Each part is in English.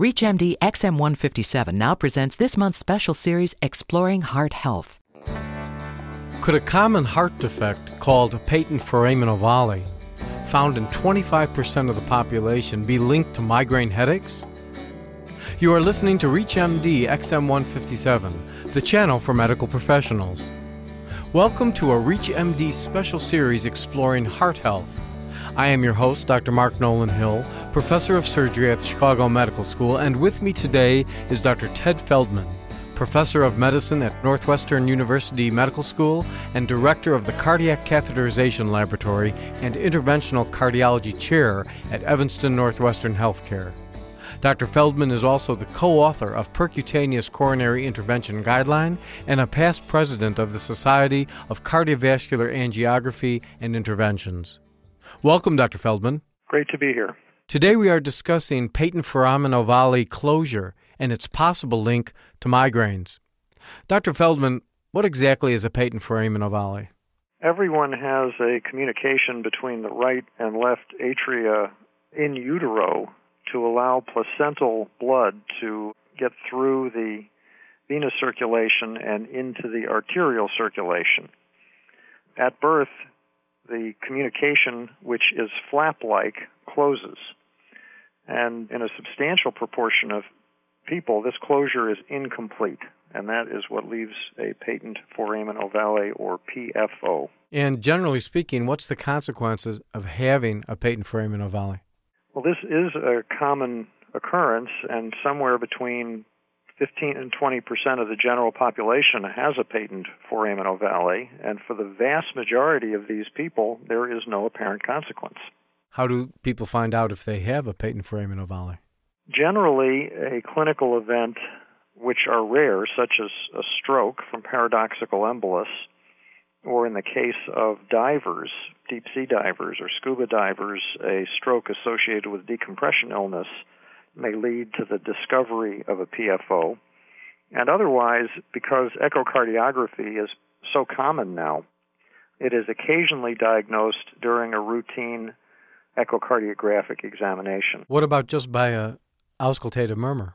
ReachMD XM157 now presents this month's special series Exploring Heart Health. Could a common heart defect called patent foramen ovale, found in 25% of the population, be linked to migraine headaches? You are listening to ReachMD XM157, the channel for medical professionals. Welcome to a ReachMD special series exploring heart health. I am your host, Dr. Mark Nolan Hill, professor of surgery at the Chicago Medical School, and with me today is Dr. Ted Feldman, professor of medicine at Northwestern University Medical School and director of the Cardiac Catheterization Laboratory and Interventional Cardiology Chair at Evanston Northwestern Healthcare. Dr. Feldman is also the co author of Percutaneous Coronary Intervention Guideline and a past president of the Society of Cardiovascular Angiography and Interventions. Welcome, Dr. Feldman. Great to be here. Today we are discussing patent foramen ovale closure and its possible link to migraines. Dr. Feldman, what exactly is a patent foramen ovale? Everyone has a communication between the right and left atria in utero to allow placental blood to get through the venous circulation and into the arterial circulation. At birth, the communication, which is flap like, closes. And in a substantial proportion of people, this closure is incomplete, and that is what leaves a patent foramen ovale or PFO. And generally speaking, what's the consequences of having a patent foramen ovale? Well, this is a common occurrence, and somewhere between 15 and 20 percent of the general population has a patent foramen ovale, and for the vast majority of these people, there is no apparent consequence. How do people find out if they have a patent foramen ovale? Generally, a clinical event, which are rare, such as a stroke from paradoxical embolus, or in the case of divers, deep sea divers or scuba divers, a stroke associated with decompression illness may lead to the discovery of a PFO. And otherwise, because echocardiography is so common now, it is occasionally diagnosed during a routine echocardiographic examination. What about just by a auscultative murmur?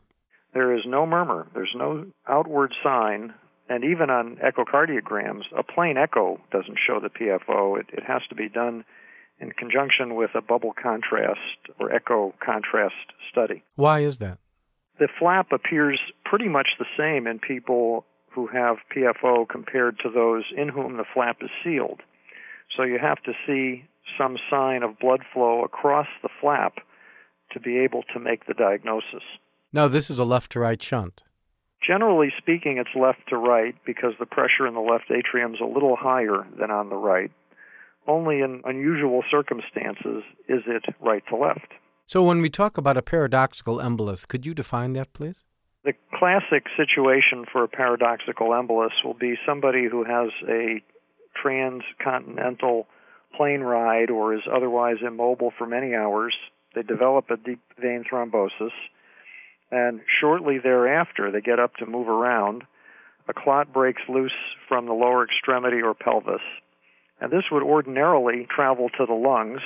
There is no murmur. There's no outward sign. And even on echocardiograms, a plain echo doesn't show the PFO. It, it has to be done in conjunction with a bubble contrast or echo contrast study. Why is that? The flap appears pretty much the same in people who have PFO compared to those in whom the flap is sealed. So you have to see some sign of blood flow across the flap to be able to make the diagnosis. Now, this is a left to right shunt. Generally speaking, it's left to right because the pressure in the left atrium is a little higher than on the right. Only in unusual circumstances is it right to left. So, when we talk about a paradoxical embolus, could you define that, please? The classic situation for a paradoxical embolus will be somebody who has a transcontinental plane ride or is otherwise immobile for many hours. They develop a deep vein thrombosis, and shortly thereafter, they get up to move around. A clot breaks loose from the lower extremity or pelvis, and this would ordinarily travel to the lungs.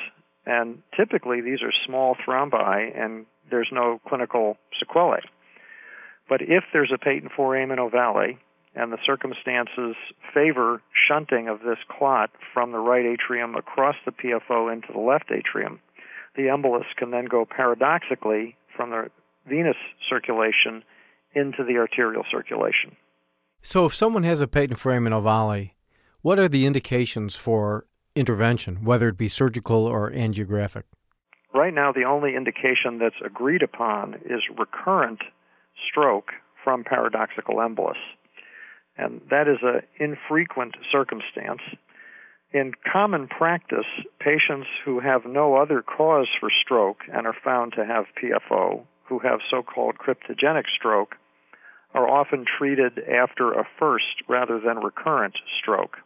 And typically, these are small thrombi, and there's no clinical sequelae. But if there's a patent foramen ovale, and the circumstances favor shunting of this clot from the right atrium across the PFO into the left atrium, the embolus can then go paradoxically from the venous circulation into the arterial circulation. So, if someone has a patent foramen ovale, what are the indications for intervention, whether it be surgical or angiographic? Right now, the only indication that's agreed upon is recurrent stroke from paradoxical embolus and that is an infrequent circumstance. In common practice, patients who have no other cause for stroke and are found to have PFO, who have so called cryptogenic stroke, are often treated after a first rather than recurrent stroke.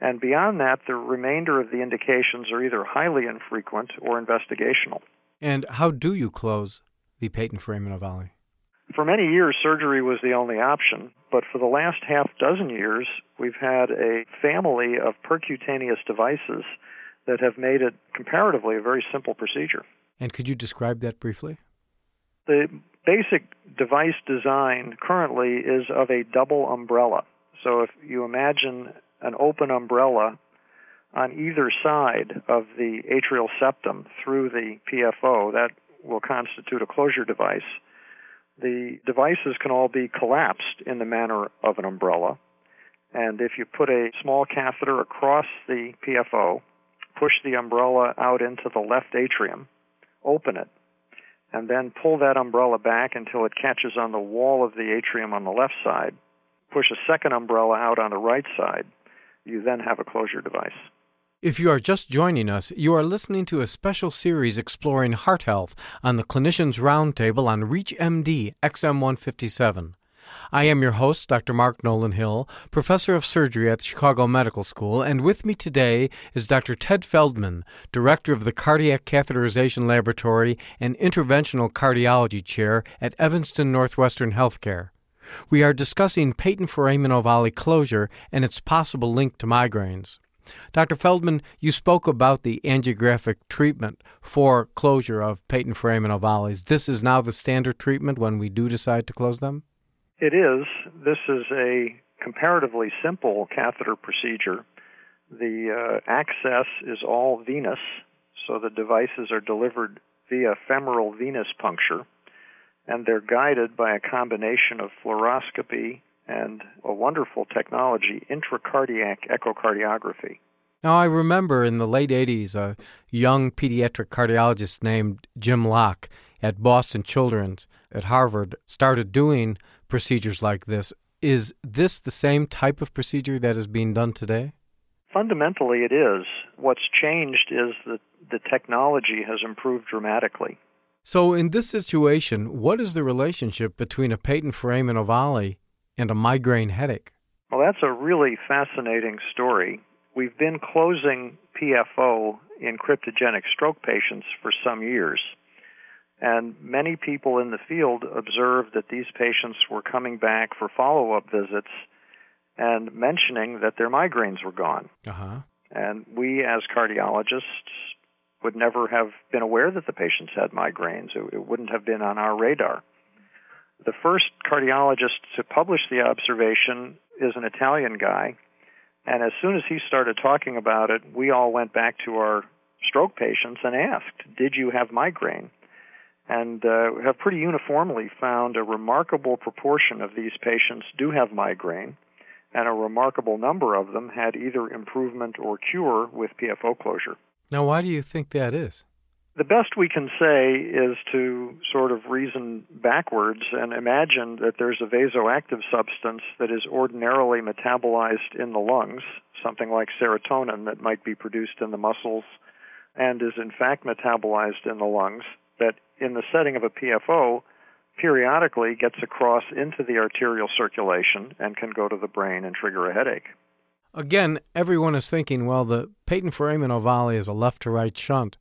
And beyond that, the remainder of the indications are either highly infrequent or investigational. And how do you close the patent foramen ovale? For many years, surgery was the only option, but for the last half dozen years, we've had a family of percutaneous devices that have made it comparatively a very simple procedure. And could you describe that briefly? The basic device design currently is of a double umbrella. So if you imagine an open umbrella on either side of the atrial septum through the PFO, that will constitute a closure device. The devices can all be collapsed in the manner of an umbrella. And if you put a small catheter across the PFO, push the umbrella out into the left atrium, open it, and then pull that umbrella back until it catches on the wall of the atrium on the left side, push a second umbrella out on the right side, you then have a closure device. If you are just joining us, you are listening to a special series exploring heart health on the Clinicians Roundtable on ReachMD XM157. I am your host, Dr. Mark Nolan Hill, professor of surgery at the Chicago Medical School, and with me today is Dr. Ted Feldman, director of the Cardiac Catheterization Laboratory and Interventional Cardiology Chair at Evanston Northwestern Healthcare. We are discussing patent foramen ovale closure and its possible link to migraines. Dr. Feldman, you spoke about the angiographic treatment for closure of patent foramen ovales. This is now the standard treatment when we do decide to close them? It is. This is a comparatively simple catheter procedure. The uh, access is all venous, so the devices are delivered via femoral venous puncture, and they're guided by a combination of fluoroscopy and a wonderful technology, intracardiac echocardiography. Now, I remember in the late 80s, a young pediatric cardiologist named Jim Lock at Boston Children's at Harvard started doing procedures like this. Is this the same type of procedure that is being done today? Fundamentally, it is. What's changed is that the technology has improved dramatically. So, in this situation, what is the relationship between a patent foramen ovale and a migraine headache? Well, that's a really fascinating story. We've been closing PFO in cryptogenic stroke patients for some years. And many people in the field observed that these patients were coming back for follow up visits and mentioning that their migraines were gone. Uh-huh. And we, as cardiologists, would never have been aware that the patients had migraines. It, it wouldn't have been on our radar. The first cardiologist to publish the observation is an Italian guy. And as soon as he started talking about it, we all went back to our stroke patients and asked, Did you have migraine? and uh, have pretty uniformly found a remarkable proportion of these patients do have migraine, and a remarkable number of them had either improvement or cure with PFO closure. Now, why do you think that is? The best we can say is to sort of reason backwards and imagine that there's a vasoactive substance that is ordinarily metabolized in the lungs, something like serotonin that might be produced in the muscles and is in fact metabolized in the lungs that in the setting of a PFO periodically gets across into the arterial circulation and can go to the brain and trigger a headache. Again, everyone is thinking, well, the patent foramen ovale is a left to right shunt.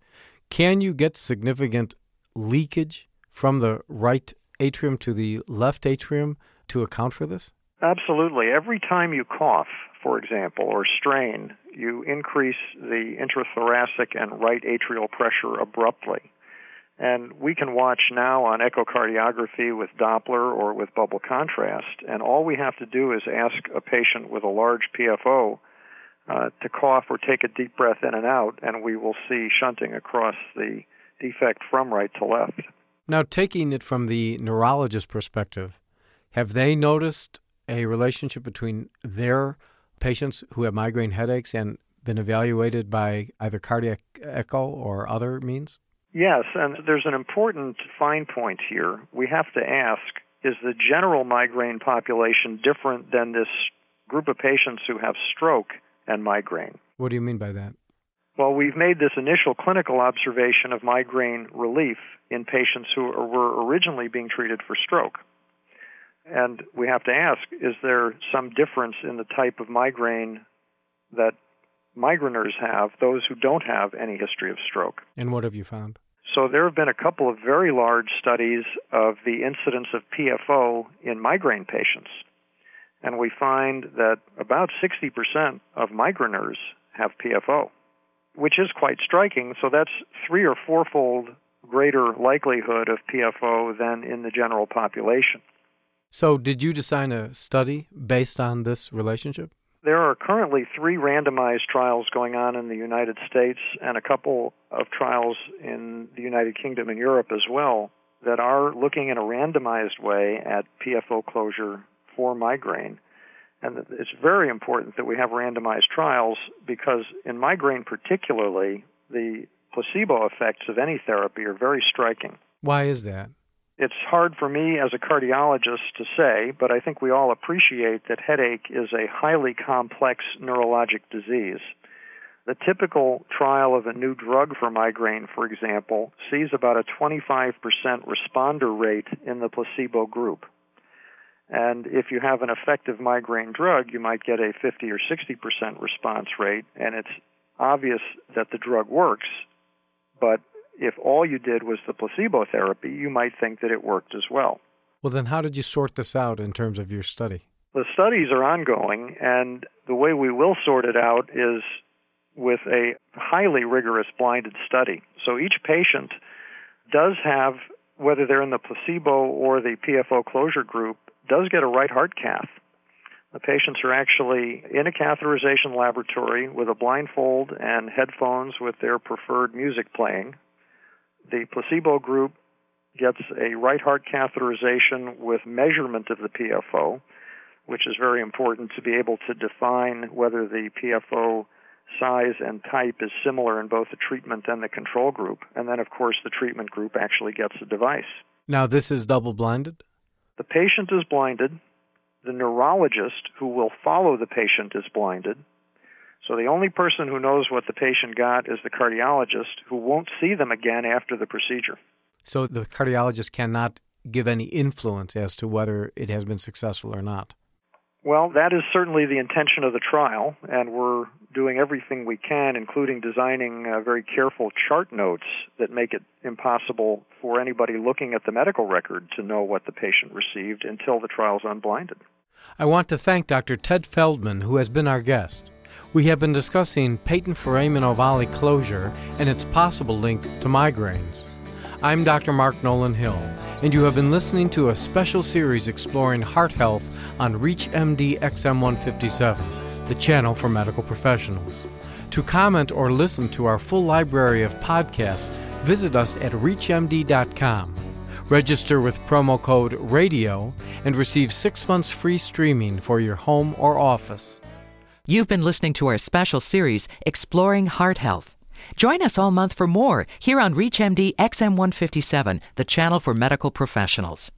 Can you get significant leakage from the right atrium to the left atrium to account for this? Absolutely. Every time you cough, for example, or strain, you increase the intrathoracic and right atrial pressure abruptly. And we can watch now on echocardiography with Doppler or with bubble contrast, and all we have to do is ask a patient with a large PFO uh, to cough or take a deep breath in and out, and we will see shunting across the defect from right to left. Now, taking it from the neurologist perspective, have they noticed a relationship between their patients who have migraine headaches and been evaluated by either cardiac echo or other means? Yes, and there's an important fine point here. We have to ask is the general migraine population different than this group of patients who have stroke and migraine? What do you mean by that? Well, we've made this initial clinical observation of migraine relief in patients who were originally being treated for stroke. And we have to ask is there some difference in the type of migraine that migraineurs have, those who don't have any history of stroke? And what have you found? So there have been a couple of very large studies of the incidence of PFO in migraine patients. And we find that about 60% of migraineurs have PFO, which is quite striking. So that's three or fourfold greater likelihood of PFO than in the general population. So, did you design a study based on this relationship? There are currently three randomized trials going on in the United States and a couple of trials in the United Kingdom and Europe as well that are looking in a randomized way at PFO closure for migraine. And it's very important that we have randomized trials because in migraine particularly, the placebo effects of any therapy are very striking. Why is that? It's hard for me as a cardiologist to say, but I think we all appreciate that headache is a highly complex neurologic disease. The typical trial of a new drug for migraine, for example, sees about a 25% responder rate in the placebo group. And if you have an effective migraine drug, you might get a 50 or 60% response rate, and it's obvious that the drug works, but if all you did was the placebo therapy, you might think that it worked as well. Well, then how did you sort this out in terms of your study? The studies are ongoing, and the way we will sort it out is with a highly rigorous blinded study. So each patient does have, whether they're in the placebo or the PFO closure group, does get a right heart cath. The patients are actually in a catheterization laboratory with a blindfold and headphones with their preferred music playing. The placebo group gets a right heart catheterization with measurement of the PFO, which is very important to be able to define whether the PFO size and type is similar in both the treatment and the control group. And then, of course, the treatment group actually gets the device. Now, this is double blinded? The patient is blinded. The neurologist who will follow the patient is blinded. So the only person who knows what the patient got is the cardiologist who won't see them again after the procedure. So the cardiologist cannot give any influence as to whether it has been successful or not. Well, that is certainly the intention of the trial, and we're doing everything we can, including designing uh, very careful chart notes that make it impossible for anybody looking at the medical record to know what the patient received until the trial is unblinded. I want to thank Dr. Ted Feldman, who has been our guest. We have been discussing patent foramen ovale closure and its possible link to migraines. I'm Dr. Mark Nolan Hill, and you have been listening to a special series exploring heart health on ReachMD XM157, the channel for medical professionals. To comment or listen to our full library of podcasts, visit us at ReachMD.com. Register with promo code RADIO and receive six months free streaming for your home or office. You've been listening to our special series, Exploring Heart Health. Join us all month for more here on ReachMD XM157, the channel for medical professionals.